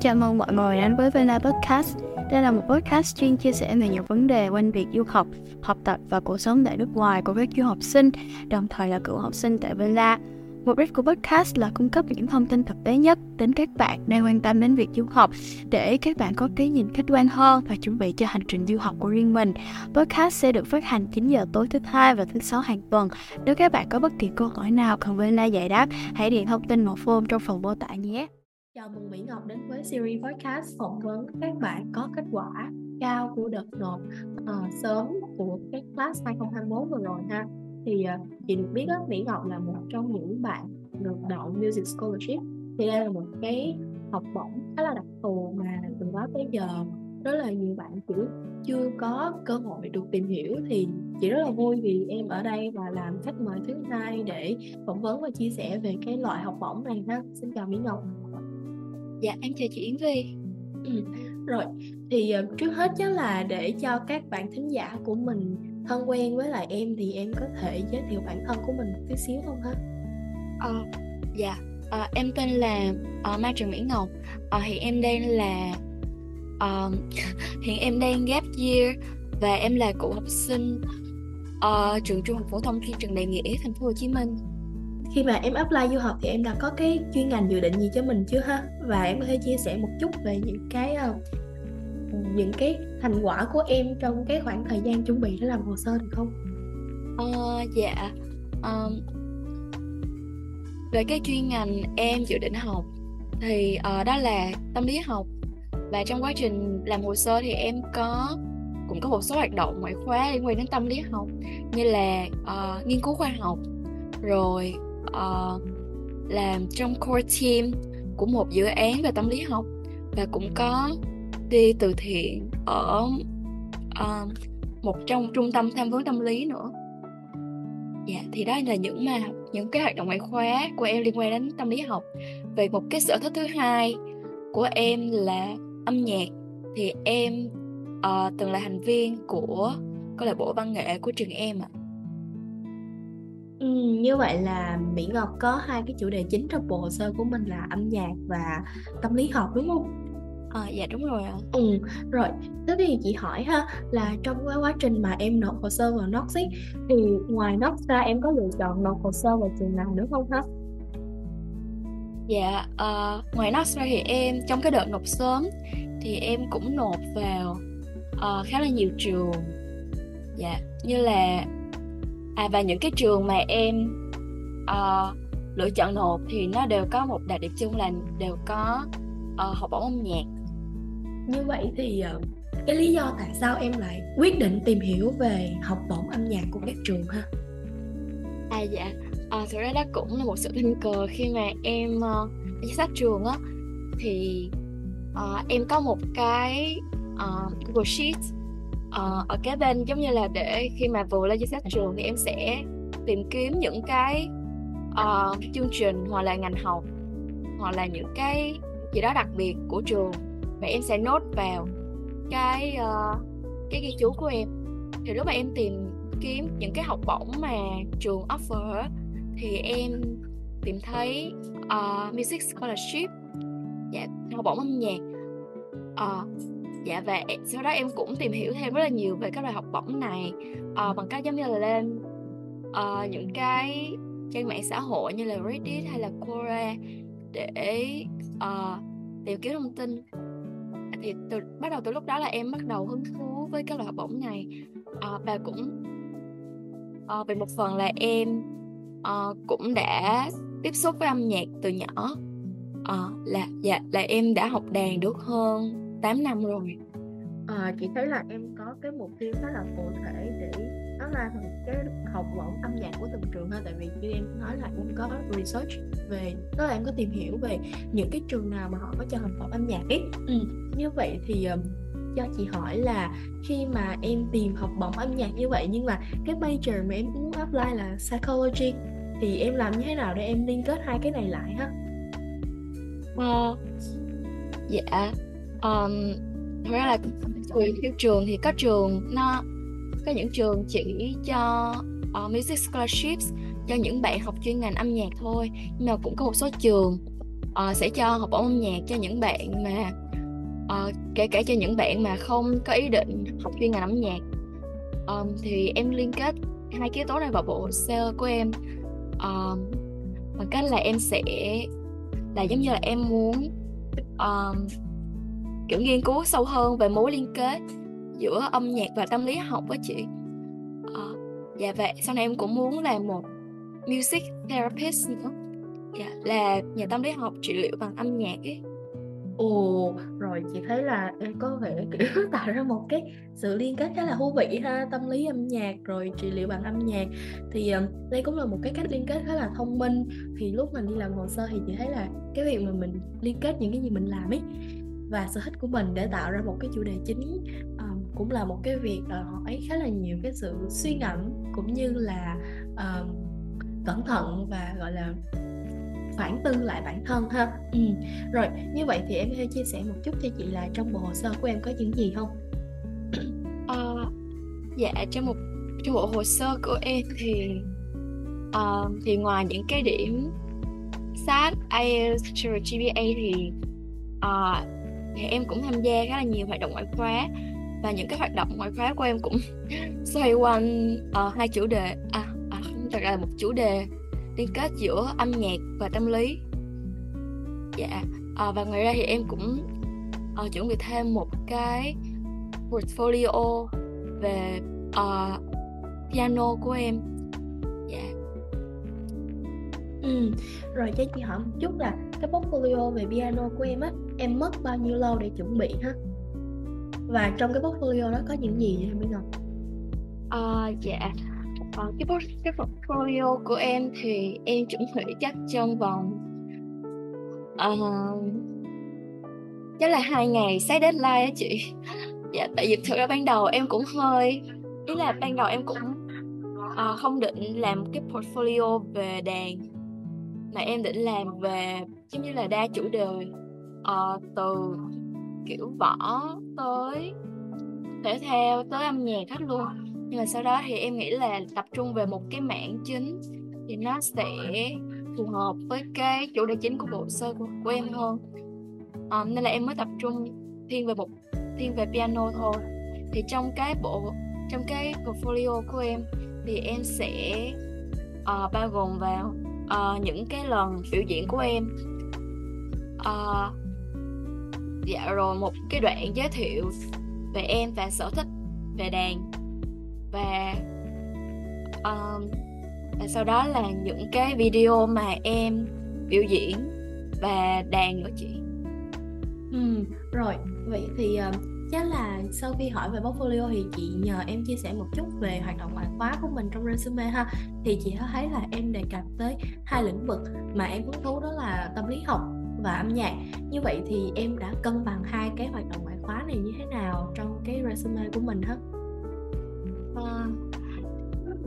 Chào mừng mọi người đến với Vela Podcast. Đây là một podcast chuyên chia sẻ về nhiều vấn đề quanh việc du học, học tập và cuộc sống tại nước ngoài của các du học sinh, đồng thời là cựu học sinh tại Vela. Mục đích của podcast là cung cấp những thông tin thực tế nhất đến các bạn đang quan tâm đến việc du học để các bạn có cái nhìn khách quan hơn và chuẩn bị cho hành trình du học của riêng mình. Podcast sẽ được phát hành 9 giờ tối thứ hai và thứ sáu hàng tuần. Nếu các bạn có bất kỳ câu hỏi nào cần Vena giải đáp, hãy điền thông tin một form trong phần mô tả nhé. Chào mừng Mỹ Ngọc đến với series podcast phỏng vấn các bạn có kết quả cao của đợt nộp uh, ờ, sớm của cái class 2021 vừa rồi ha. Thì uh, chị được biết đó, Mỹ Ngọc là một trong những bạn được đậu Music Scholarship. Thì đây là một cái học bổng khá là đặc thù mà từ đó tới giờ rất là nhiều bạn kiểu chưa có cơ hội được tìm hiểu thì chị rất là vui vì em ở đây và làm khách mời thứ hai để phỏng vấn và chia sẻ về cái loại học bổng này ha. Xin chào Mỹ Ngọc. Dạ em chào chị Yến Vi ừ. Rồi thì uh, trước hết chắc là để cho các bạn thính giả của mình thân quen với lại em thì em có thể giới thiệu bản thân của mình một tí xíu không ha? Uh, dạ. Uh, em tên là uh, Mai Trần Mỹ Ngọc. Uh, hiện em đang là uh, hiện em đang gap year và em là cựu học sinh uh, trường trung học phổ thông Thiên Trần Đại Nghĩa thành phố Hồ Chí Minh. Khi mà em apply du học thì em đã có cái chuyên ngành dự định gì cho mình chưa ha? Và em có thể chia sẻ một chút về những cái uh, những cái thành quả của em trong cái khoảng thời gian chuẩn bị để làm hồ sơ được không? Uh, dạ. Um, về cái chuyên ngành em dự định học thì uh, đó là tâm lý học. Và trong quá trình làm hồ sơ thì em có cũng có một số hoạt động ngoại khóa liên quan đến tâm lý học như là uh, nghiên cứu khoa học rồi uh, làm trong core team của một dự án về tâm lý học. Và cũng có đi từ thiện ở uh, một trong trung tâm tham vấn tâm lý nữa dạ thì đó là những mà những cái hoạt động ngoại khóa của em liên quan đến tâm lý học về một cái sở thích thứ hai của em là âm nhạc thì em uh, từng là thành viên của câu lạc bộ văn nghệ của trường em ạ à. Ừ, như vậy là Mỹ Ngọc có hai cái chủ đề chính trong bộ hồ sơ của mình là âm nhạc và tâm lý học đúng không? À, dạ đúng rồi ạ. Ừ, rồi. Thế thì chị hỏi ha là trong cái quá trình mà em nộp hồ sơ vào Nox ấy, thì ngoài Nox ra em có lựa chọn nộp hồ sơ vào trường nào nữa không ha? Dạ, uh, ngoài Nox ra thì em trong cái đợt nộp sớm thì em cũng nộp vào uh, khá là nhiều trường. Dạ, như là à và những cái trường mà em uh, lựa chọn nộp thì nó đều có một đặc điểm chung là đều có uh, học bổng âm nhạc như vậy thì ờ, cái lý do tại sao em lại quyết định tìm hiểu về học bổng âm nhạc của các trường ha? À dạ. À, thực ra đó cũng là một sự tình cờ khi mà em uh, đi sách trường á. Thì uh, em có một cái uh, Google sheet uh, ở kế bên giống như là để khi mà vừa lên danh sách trường thì em sẽ tìm kiếm những cái uh, chương trình hoặc là ngành học hoặc là những cái gì đó đặc biệt của trường và em sẽ nốt vào cái uh, cái ghi chú của em. Thì lúc mà em tìm kiếm những cái học bổng mà trường offer thì em tìm thấy uh, music scholarship. Dạ học bổng âm nhạc. Uh, dạ và sau đó em cũng tìm hiểu thêm rất là nhiều về các loại học bổng này uh, bằng cách giống như là lên uh, những cái trang mạng xã hội như là Reddit hay là Quora để uh, tìm kiếm thông tin thì từ bắt đầu từ lúc đó là em bắt đầu hứng thú với các loại học bổng này. À, và cũng à, về một phần là em à, cũng đã tiếp xúc với âm nhạc từ nhỏ. À, là dạ là em đã học đàn được hơn 8 năm rồi. À, chị thấy là em có cái mục tiêu khá là cụ thể để đó là cái học bổng âm nhạc của từng trường ha tại vì như em nói là em có research về đó là em có tìm hiểu về những cái trường nào mà họ có cho học bổng âm nhạc ấy ừ. như vậy thì um, cho chị hỏi là khi mà em tìm học bổng âm nhạc như vậy nhưng mà cái major mà em muốn apply là psychology thì em làm như thế nào để em liên kết hai cái này lại ha? Uh, dạ um, thật ra là tùy theo trường thì có trường nó có những trường chỉ cho uh, music scholarships cho những bạn học chuyên ngành âm nhạc thôi. Nhưng mà cũng có một số trường uh, sẽ cho học bổng âm nhạc cho những bạn mà uh, kể cả cho những bạn mà không có ý định học chuyên ngành âm nhạc. Um, thì em liên kết hai cái yếu tố này vào bộ hồ sơ của em. Um, bằng cách là em sẽ là giống như là em muốn um, kiểu nghiên cứu sâu hơn về mối liên kết giữa âm nhạc và tâm lý học với chị. À, dạ vậy sau này em cũng muốn làm một music therapist nữa. Dạ là nhà tâm lý học trị liệu bằng âm nhạc ấy. Ồ, rồi chị thấy là em có vẻ kiểu tạo ra một cái sự liên kết khá là thú vị ha, tâm lý âm nhạc rồi trị liệu bằng âm nhạc. Thì ờ, đây cũng là một cái cách liên kết khá là thông minh. Thì lúc mình đi làm hồ sơ thì chị thấy là cái việc mà mình liên kết những cái gì mình làm ấy và sở thích của mình để tạo ra một cái chủ đề chính ờ, cũng là một cái việc đòi hỏi khá là nhiều cái sự suy ngẫm cũng như là um, cẩn thận và gọi là phản tư lại bản thân ha ừ. rồi như vậy thì em hãy chia sẻ một chút cho chị là trong bộ hồ sơ của em có những gì không à, dạ trong một trong bộ hồ sơ của em thì uh, thì ngoài những cái điểm sát IELTS GPA thì uh, thì em cũng tham gia khá là nhiều hoạt động ngoại khóa và những cái hoạt động ngoại khóa của em cũng xoay quanh uh, hai chủ đề à, à không thật ra là một chủ đề liên kết giữa âm nhạc và tâm lý. Dạ à, và ngoài ra thì em cũng uh, chuẩn bị thêm một cái portfolio về uh, piano của em. Dạ. Ừ rồi cho chị hỏi một chút là cái portfolio về piano của em á em mất bao nhiêu lâu để chuẩn bị ha? Và trong cái portfolio đó có những gì vậy Minh Ngọc? À, ờ, dạ à, cái cái portfolio của em thì em chuẩn bị chắc trong vòng uh, chắc là hai ngày sát deadline á chị dạ tại vì thực ra ban đầu em cũng hơi ý là ban đầu em cũng uh, không định làm cái portfolio về đàn mà em định làm về giống như là đa chủ đề uh, từ kiểu võ tới thể thao tới âm nhạc hết luôn. Nhưng mà sau đó thì em nghĩ là tập trung về một cái mảng chính thì nó sẽ phù hợp với cái chủ đề chính của bộ sơ của, của em hơn. À, nên là em mới tập trung thiên về một thiên về piano thôi. Thì trong cái bộ trong cái portfolio của em thì em sẽ uh, bao gồm vào uh, những cái lần biểu diễn của em. Uh, dạ rồi một cái đoạn giới thiệu về em và sở thích về đàn. Và um, và sau đó là những cái video mà em biểu diễn và đàn nữa chị. Ừ rồi. Vậy thì uh, chắc là sau khi hỏi về portfolio thì chị nhờ em chia sẻ một chút về hoạt động ngoại khóa của mình trong resume ha. Thì chị thấy là em đề cập tới hai lĩnh vực mà em hứng thú đó là tâm lý học và âm nhạc. Như vậy thì em đã cân bằng hai cái hoạt động ngoại khóa này như thế nào trong cái resume của mình hết? À,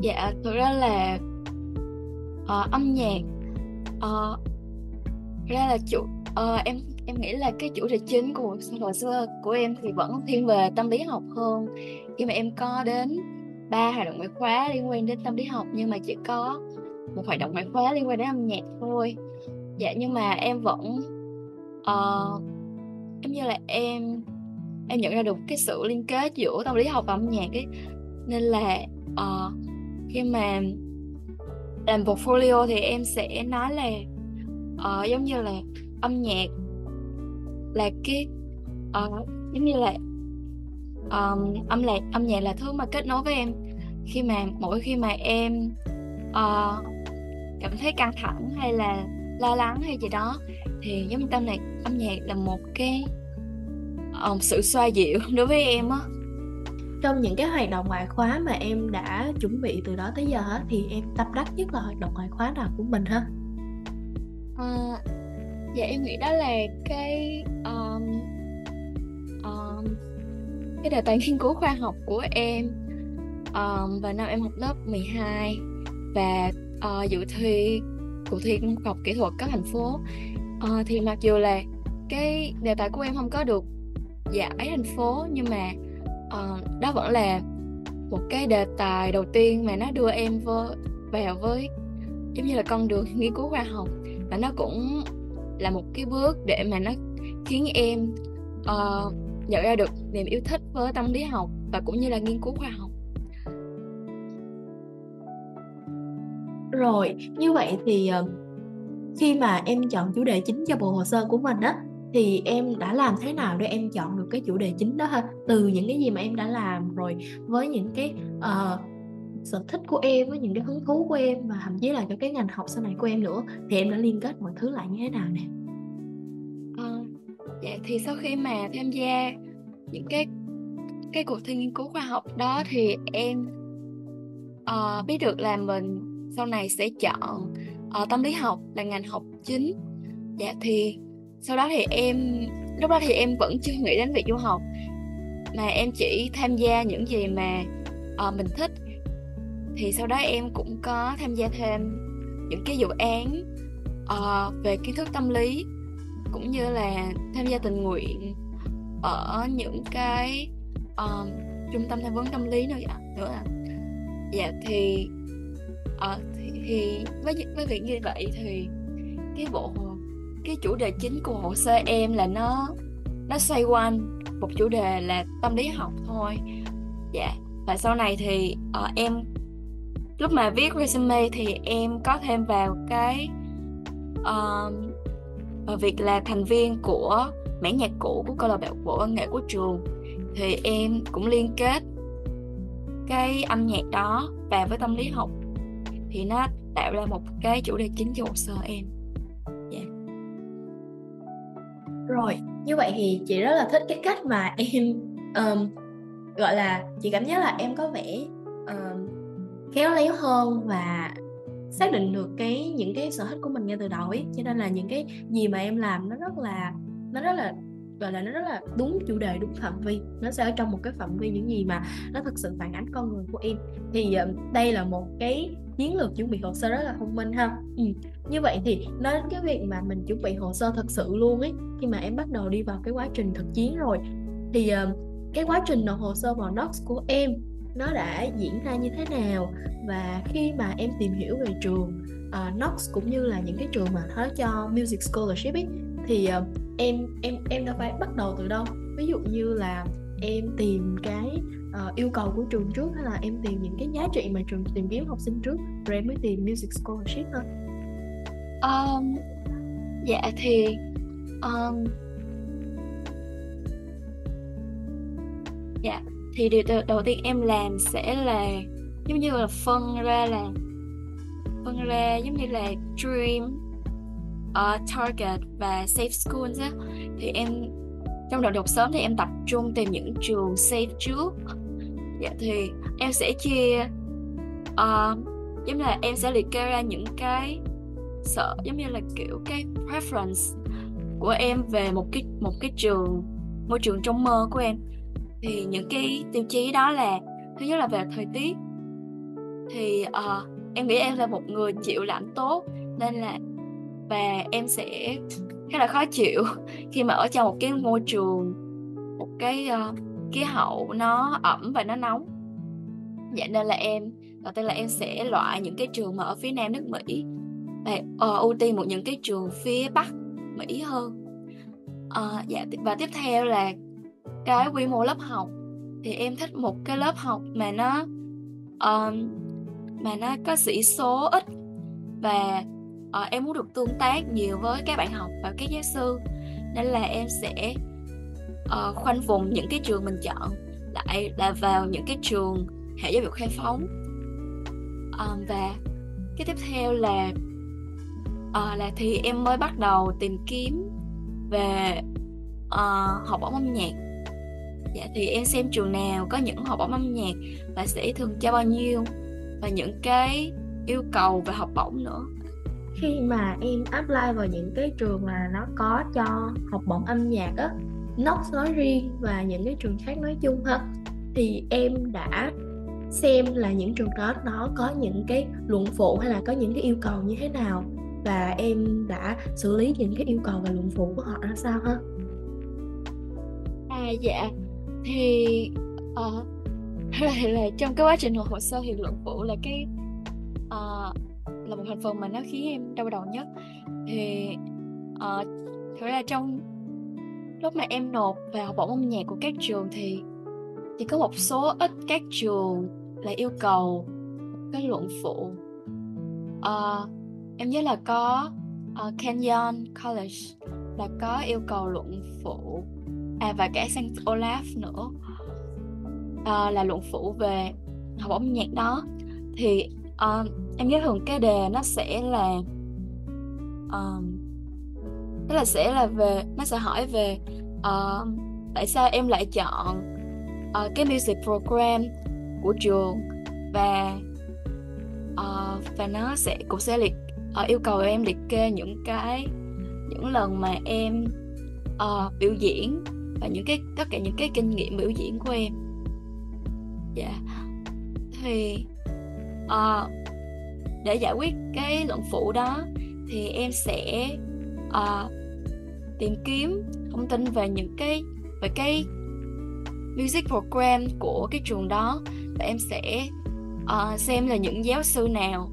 dạ thực ra là uh, âm nhạc uh, ra là chủ uh, em em nghĩ là cái chủ đề chính của hồi xưa của em thì vẫn thiên về tâm lý học hơn. Khi mà em có đến ba hoạt động ngoại khóa liên quan đến tâm lý học nhưng mà chỉ có một hoạt động ngoại khóa liên quan đến âm nhạc thôi dạ nhưng mà em vẫn ờ, uh, em như là em em nhận ra được cái sự liên kết giữa tâm lý học và âm nhạc ấy. Nên là uh, khi mà làm portfolio thì em sẽ nói là uh, giống như là âm nhạc là cái uh, giống như là um, âm nhạc âm nhạc là thứ mà kết nối với em. Khi mà mỗi khi mà em uh, cảm thấy căng thẳng hay là lo lắng hay gì đó thì giống như tâm này âm nhạc là một cái um, sự xoa dịu đối với em á. Trong những cái hoạt động ngoại khóa mà em đã chuẩn bị từ đó tới giờ thì em tâm đắc nhất là hoạt động ngoại khóa nào của mình ha? À, dạ em nghĩ đó là cái um, um, cái đề tài nghiên cứu khoa học của em. Um, và năm em học lớp 12 và uh, dự thi cuộc thi học kỹ thuật cấp thành phố. À, thì mặc dù là cái đề tài của em không có được dạ giải thành phố nhưng mà uh, đó vẫn là một cái đề tài đầu tiên mà nó đưa em vô, vào với giống như là con đường nghiên cứu khoa học. Và nó cũng là một cái bước để mà nó khiến em uh, nhận ra được niềm yêu thích với tâm lý học và cũng như là nghiên cứu khoa học. Rồi. Như vậy thì ờ, khi mà em chọn chủ đề chính cho bộ hồ sơ của mình á thì em đã làm thế nào để em chọn được cái chủ đề chính đó ha? Từ những cái gì mà em đã làm rồi với những cái uh, sở thích của em với những cái hứng thú của em và thậm chí là cho cái ngành học sau này của em nữa thì em đã liên kết mọi thứ lại như thế nào nè? À, dạ thì sau khi mà tham gia những cái cái cuộc thi nghiên cứu khoa học đó thì em uh, biết được là mình sau này sẽ chọn uh, tâm lý học là ngành học chính. Dạ thì sau đó thì em lúc đó thì em vẫn chưa nghĩ đến việc du học. Mà em chỉ tham gia những gì mà uh, mình thích. Thì sau đó em cũng có tham gia thêm những cái dự án uh, về kiến thức tâm lý cũng như là tham gia tình nguyện ở những cái uh, trung tâm tham vấn tâm lý nữa ạ nữa ạ. Dạ thì uh, thì, thì với với việc như vậy thì cái bộ cái chủ đề chính của hồ sơ em là nó nó xoay quanh một chủ đề là tâm lý học thôi. Dạ và sau này thì uh, em lúc mà viết resume thì em có thêm vào cái uh, việc là thành viên của mảng nhạc cụ của câu lạc bộ văn nghệ của trường thì em cũng liên kết cái âm nhạc đó và với tâm lý học thì nó tạo ra một cái chủ đề chính cho hồ sơ em yeah. rồi như vậy thì chị rất là thích cái cách mà em um, gọi là chị cảm giác là em có vẻ um, khéo léo hơn và xác định được cái những cái sở thích của mình ngay từ đầu ấy cho nên là những cái gì mà em làm nó rất là nó rất là gọi là nó rất là đúng chủ đề đúng phạm vi. Nó sẽ ở trong một cái phạm vi những gì mà nó thực sự phản ánh con người của em. Thì uh, đây là một cái chiến lược chuẩn bị hồ sơ rất là thông minh ha. Ừ. như vậy thì nói đến cái việc mà mình chuẩn bị hồ sơ thật sự luôn ấy khi mà em bắt đầu đi vào cái quá trình thực chiến rồi thì uh, cái quá trình nộp hồ sơ vào Nox của em nó đã diễn ra như thế nào? Và khi mà em tìm hiểu về trường ờ, uh, Knox cũng như là những cái trường mà nó cho music scholarship ấy thì uh, em em em đã phải bắt đầu từ đâu? Ví dụ như là em tìm cái uh, yêu cầu của trường trước hay là em tìm những cái giá trị mà trường tìm kiếm học sinh trước rồi em mới tìm music scholarship hơn um, dạ thì um, dạ thì điều đầu tiên em làm sẽ là giống như là phân ra là phân ra giống như là dream uh, target và safe schools á thì em trong đợt đọc sớm thì em tập trung tìm những trường safe trước. Dạ thì em sẽ chia uh, giống như là em sẽ liệt kê ra những cái sợ giống như là kiểu cái preference của em về một cái một cái trường môi trường trong mơ của em. Thì những cái tiêu chí đó là thứ nhất là về thời tiết. Thì uh, em nghĩ em là một người chịu lạnh tốt nên là và em sẽ khá là khó chịu khi mà ở trong một cái môi trường một cái uh, khí hậu nó ẩm và nó nóng. Vậy nên là em đầu tiên là em sẽ loại những cái trường mà ở phía nam nước mỹ và uh, ưu tiên một những cái trường phía bắc mỹ hơn. Uh, dạ và tiếp theo là cái quy mô lớp học. Thì em thích một cái lớp học mà nó um, mà nó có sĩ số ít và uh, em muốn được tương tác nhiều với các bạn học và các giáo sư. Nên là em sẽ uh, khoanh vùng những cái trường mình chọn lại là vào những cái trường hệ giáo dục khai phóng. Uh, và cái tiếp theo là uh, là thì em mới bắt đầu tìm kiếm về uh, học bổng âm nhạc. Dạ thì em xem trường nào có những học bổng âm nhạc và sẽ thường cho bao nhiêu và những cái yêu cầu về học bổng nữa khi mà em apply vào những cái trường mà nó có cho học bổng âm nhạc á Knox nói riêng và những cái trường khác nói chung ha thì em đã xem là những trường đó nó có những cái luận phụ hay là có những cái yêu cầu như thế nào và em đã xử lý những cái yêu cầu và luận phụ của họ ra sao ha? À dạ. Thì uh, là, là trong cái quá trình nộp hồ sơ thì luận phụ là cái uh, là một thành phần mà nó khiến em đau đầu nhất. Thì uh, thực ra trong lúc mà em nộp về học bổng âm nhạc của các trường thì chỉ có một số ít các trường là yêu cầu cái luận phụ. Uh, em nhớ là có uh, Kenyon College là có yêu cầu luận phụ. À và cả Saint Olaf nữa. Uh, là luận phụ về học bổng nhạc đó. Thì uh, em nghĩ thường cái đề nó sẽ là um, tức là sẽ là về nó sẽ hỏi về uh, tại sao em lại chọn uh, cái music program của trường và uh, và nó sẽ cũng sẽ liệt uh, yêu cầu em liệt kê những cái những lần mà em uh, biểu diễn và những cái tất cả những cái kinh nghiệm biểu diễn của em dạ yeah. thì uh, để giải quyết cái luận phụ đó thì em sẽ uh, tìm kiếm thông tin về những cái về cái music program của cái trường đó và em sẽ uh, xem là những giáo sư nào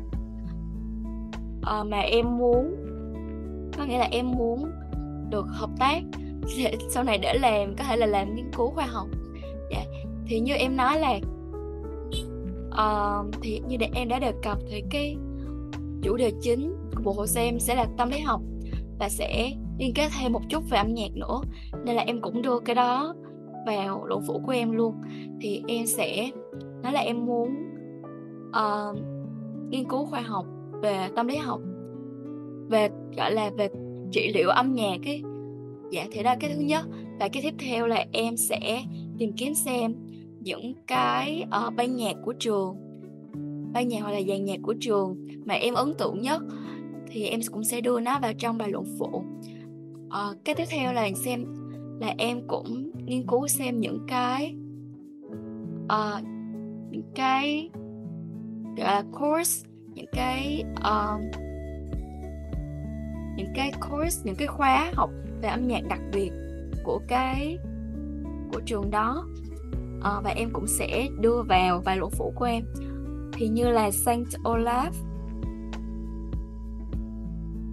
uh, mà em muốn có nghĩa là em muốn được hợp tác để, sau này để làm có thể là làm nghiên cứu khoa học dạ. thì như em nói là uh, thì như để em đã đề cập thì cái chủ đề chính của bộ hồ sơ em sẽ là tâm lý học và sẽ liên kết thêm một chút về âm nhạc nữa nên là em cũng đưa cái đó vào luận phủ của em luôn. Thì em sẽ nói là em muốn uh, nghiên cứu khoa học về tâm lý học về gọi là về trị liệu âm nhạc ấy. Dạ thì đó cái thứ nhất. Và cái tiếp theo là em sẽ tìm kiếm xem những cái uh, ban nhạc của trường. Ban nhạc hoặc là dàn nhạc của trường mà em ấn tượng nhất thì em cũng sẽ đưa nó vào trong bài luận phụ uh, ờ, cái tiếp theo là xem là em cũng nghiên cứu xem những cái uh, những cái gọi là course những cái uh, những cái course những cái khóa học về âm nhạc đặc biệt của cái của trường đó à, và em cũng sẽ đưa vào vài lỗ phụ của em. Thì như là Saint Olaf.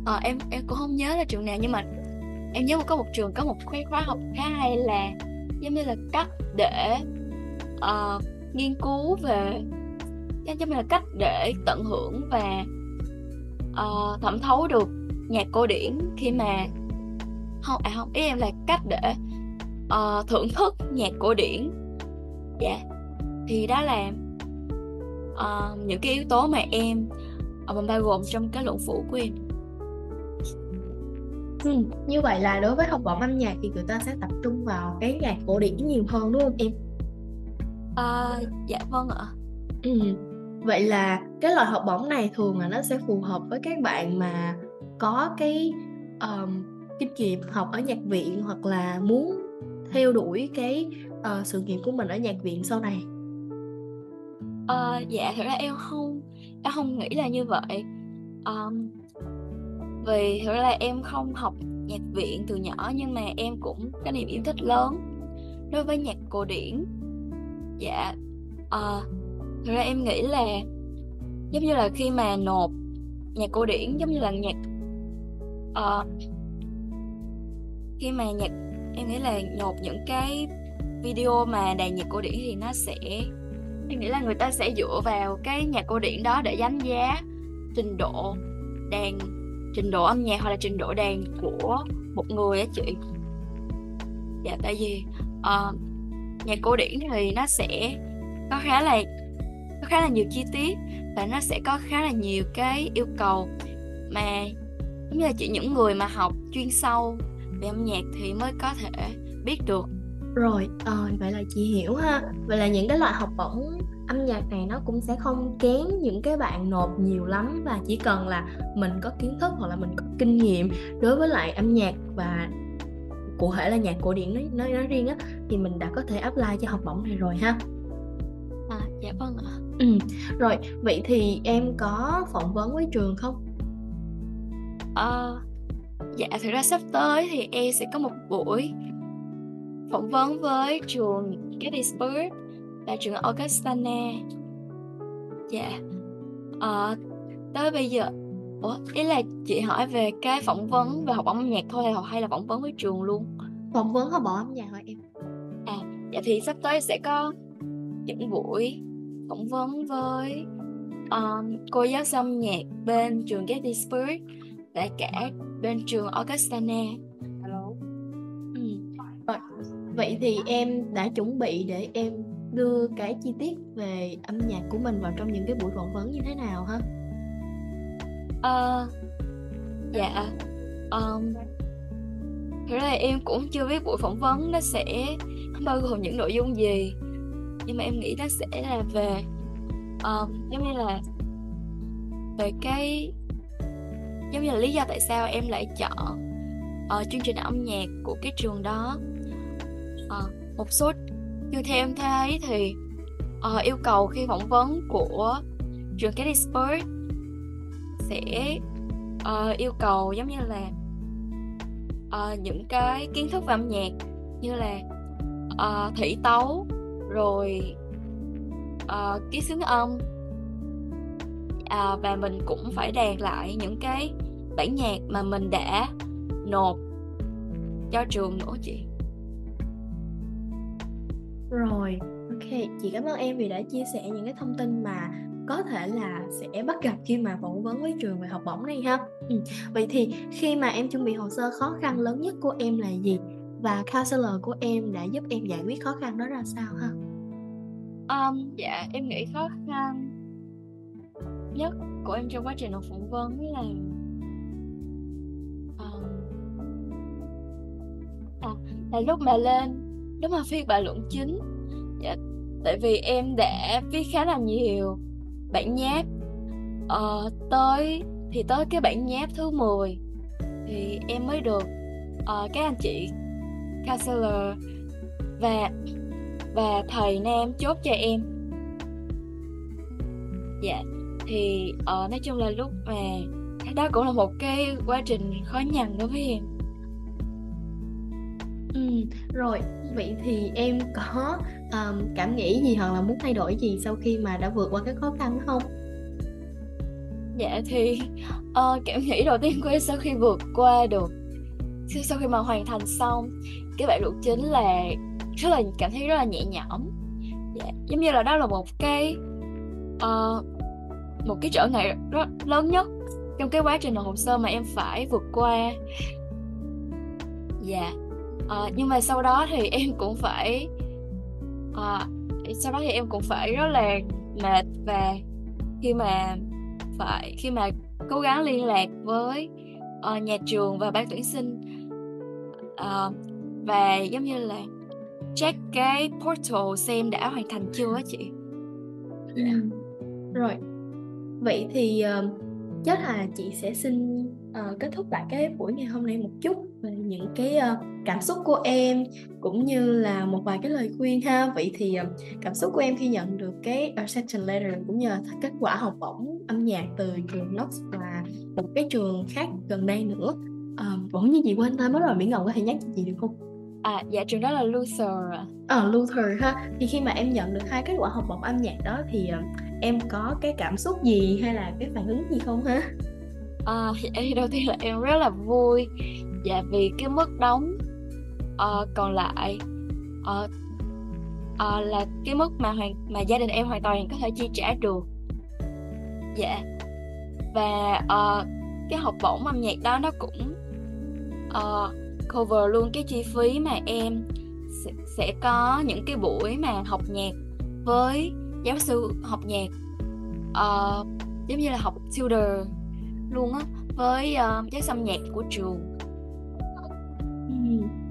À, em em cũng không nhớ là trường nào nhưng mà em nhớ có một trường có một khóa khóa học khá hay là giống như là cách để uh, nghiên cứu về giống như là cách để tận hưởng và uh, thẩm thấu được nhạc cổ điển khi mà không à không ý em là cách để uh, thưởng thức nhạc cổ điển dạ thì đó là uh, những cái yếu tố mà em uh, bao gồm trong cái luận phụ của em Ừ, như vậy là đối với học bổng âm nhạc thì người ta sẽ tập trung vào cái nhạc cổ điển nhiều hơn đúng không em? À, dạ vâng ạ. Ừ. Vậy là cái loại học bổng này thường là nó sẽ phù hợp với các bạn mà có cái um, kinh nghiệm học ở nhạc viện hoặc là muốn theo đuổi cái uh, sự nghiệp của mình ở nhạc viện sau này. Uh, dạ thật ra em không em không nghĩ là như vậy. Um, vì thật ra là em không học nhạc viện từ nhỏ nhưng mà em cũng có niềm yêu thích lớn đối với nhạc cổ điển. Dạ uh, thật ra em nghĩ là giống như là khi mà nộp nhạc cổ điển giống như là nhạc uh, khi mà nhạc em nghĩ là nộp những cái video mà đàn nhạc cổ điển thì nó sẽ em nghĩ là người ta sẽ dựa vào cái nhạc cổ điển đó để đánh giá trình độ đàn trình độ âm nhạc hoặc là trình độ đàn của một người á chị. Dạ tại vì uh, nhạc cổ điển thì nó sẽ có khá là có khá là nhiều chi tiết và nó sẽ có khá là nhiều cái yêu cầu mà giống như là chỉ những người mà học chuyên sâu về âm nhạc thì mới có thể biết được rồi à, vậy là chị hiểu ha. Vậy là những cái loại học bổng âm nhạc này nó cũng sẽ không kén những cái bạn nộp nhiều lắm và chỉ cần là mình có kiến thức hoặc là mình có kinh nghiệm đối với lại âm nhạc và cụ thể là nhạc cổ điển nói nói, nói riêng á thì mình đã có thể apply cho học bổng này rồi ha. À dạ vâng ạ. Ừ rồi vậy thì em có phỏng vấn với trường không? Uh, dạ thực ra sắp tới thì em sẽ có một buổi phỏng vấn với trường Gettysburg và trường Augustana dạ uh, tới bây giờ Ủa, ý là chị hỏi về cái phỏng vấn về học âm nhạc thôi hay là phỏng vấn với trường luôn? Phỏng vấn học âm nhạc hả em? À, dạ thì sắp tới sẽ có những buổi phỏng vấn với um, cô giáo sư âm nhạc bên trường Gettysburg và cả bên trường Augustana. Vậy thì em đã chuẩn bị để em đưa cái chi tiết về âm nhạc của mình vào trong những cái buổi phỏng vấn như thế nào ha? Uh, dạ um, Thật ra em cũng chưa biết buổi phỏng vấn nó sẽ bao gồm những nội dung gì Nhưng mà em nghĩ nó sẽ là về um, Giống như là Về cái Giống như là lý do tại sao em lại chọn uh, chương trình âm nhạc của cái trường đó uh, Một số như theo em thấy thì uh, yêu cầu khi phỏng vấn của trường Gettysburg sẽ uh, yêu cầu giống như là uh, những cái kiến thức về âm nhạc như là uh, thủy tấu rồi uh, ký xướng âm. À, và mình cũng phải đạt lại những cái bản nhạc mà mình đã nộp cho trường nữa chị rồi ok chị cảm ơn em vì đã chia sẻ những cái thông tin mà có thể là sẽ bắt gặp khi mà phỏng vấn với trường về học bổng này ha ừ. vậy thì khi mà em chuẩn bị hồ sơ khó khăn lớn nhất của em là gì và counselor của em đã giúp em giải quyết khó khăn đó ra sao ha um, dạ em nghĩ khó khăn nhất của em trong quá trình học phỏng vấn là um, à, là lúc mà lên đó mà viết bài luận chính. Dạ, tại vì em đã viết khá là nhiều bản nháp. Ờ, tới thì tới cái bản nháp thứ 10 thì em mới được uh, các anh chị counselor và và thầy nam chốt cho em. Dạ thì uh, nói chung là lúc mà đó cũng là một cái quá trình khó nhằn đối với em. Ừ rồi vậy thì em có um, cảm nghĩ gì hoặc là muốn thay đổi gì sau khi mà đã vượt qua cái khó khăn không? Dạ thì uh, cảm nghĩ đầu tiên của em sau khi vượt qua được sau khi mà hoàn thành xong cái bạn luận chính là rất là cảm thấy rất là nhẹ nhõm. Dạ, giống như là đó là một cái uh, một cái trở ngại rất lớn nhất trong cái quá trình nộp hồ sơ mà em phải vượt qua. Dạ à, nhưng mà sau đó thì em cũng phải à, sau đó thì em cũng phải rất là mệt và khi mà phải khi mà cố gắng liên lạc với uh, nhà trường và ban tuyển sinh uh, và giống như là check cái portal xem đã hoàn thành chưa á chị. Yeah. rồi. Vậy thì uh, chắc là chị sẽ xin uh, kết thúc lại cái buổi ngày hôm nay một chút về những cái uh, cảm xúc của em cũng như là một vài cái lời khuyên ha. Vậy thì uh, cảm xúc của em khi nhận được cái acceptance letter cũng như là kết quả học bổng âm nhạc từ trường Knox và một cái trường khác gần đây nữa uh, bỗng như chị quên tên mất rồi Mỹ Ngọc có thể nhắc chị được không? À dạ trường đó là Luther Ờ uh, Luther ha. Thì khi mà em nhận được hai kết quả học bổng âm nhạc đó Thì em có cái cảm xúc gì hay là cái phản ứng gì không ha? À, thì đầu tiên là em rất là vui Dạ vì cái mức đóng uh, còn lại uh, uh, là cái mức mà hoàn mà gia đình em hoàn toàn có thể chi trả được. Dạ. Và uh, cái học bổng âm nhạc đó nó cũng uh, cover luôn cái chi phí mà em sẽ, sẽ có những cái buổi mà học nhạc với giáo sư học nhạc uh, giống như là học tutor luôn á với uh, giáo sư âm nhạc của trường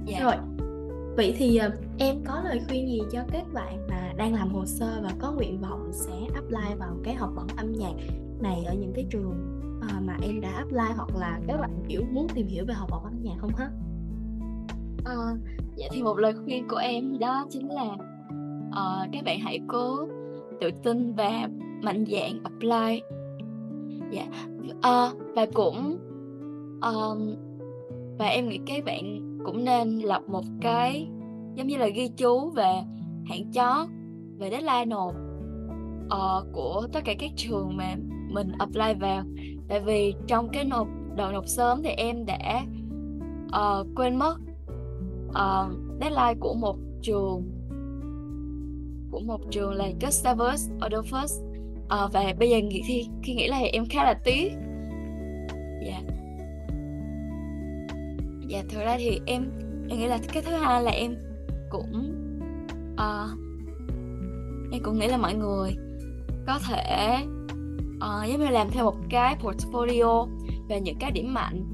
ừ. dạ. rồi vậy thì uh, em có lời khuyên gì cho các bạn mà đang làm hồ sơ và có nguyện vọng sẽ apply vào cái học bổng âm nhạc này ở những cái trường uh, mà em đã apply hoặc là các bạn kiểu muốn tìm hiểu về học bổng âm nhạc không hết uh, dạ thì một lời khuyên của em đó chính là uh, các bạn hãy cố tự tin và mạnh dạn apply dạ uh, và cũng um, và em nghĩ các bạn cũng nên lập một cái giống như là ghi chú về hạn chót về deadline nộp uh, ờ, của tất cả các trường mà mình apply vào. Tại vì trong cái nộp đầu nộp sớm thì em đã uh, quên mất uh, deadline của một trường của một trường là Gustavus Adolphus uh, và bây giờ nghĩ thì khi nghĩ là em khá là tiếc. Dạ. yeah dạ thực ra thì em em nghĩ là cái thứ hai là em cũng uh, em cũng nghĩ là mọi người có thể uh, giống như làm theo một cái portfolio về những cái điểm mạnh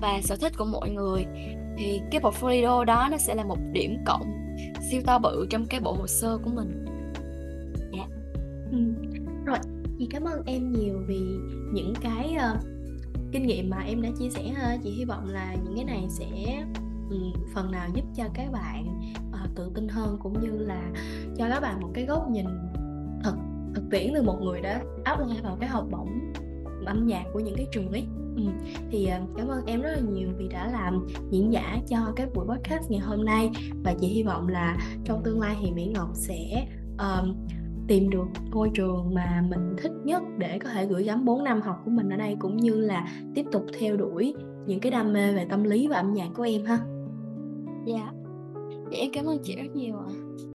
và sở thích của mọi người thì cái portfolio đó nó sẽ là một điểm cộng siêu to bự trong cái bộ hồ sơ của mình dạ yeah. ừ. rồi chị cảm ơn em nhiều vì những cái uh, kinh nghiệm mà em đã chia sẻ ha chị hy vọng là những cái này sẽ ừ, phần nào giúp cho các bạn uh, tự tin hơn cũng như là cho các bạn một cái góc nhìn thật thực tiễn từ một người đã áp apply vào cái học bổng âm nhạc của những cái trường ấy Ừ. thì uh, cảm ơn em rất là nhiều vì đã làm diễn giả cho cái buổi podcast ngày hôm nay và chị hy vọng là trong tương lai thì Mỹ Ngọc sẽ uh, tìm được ngôi trường mà mình thích nhất để có thể gửi gắm 4 năm học của mình ở đây cũng như là tiếp tục theo đuổi những cái đam mê về tâm lý và âm nhạc của em ha. Dạ. Dạ em cảm ơn chị rất nhiều ạ.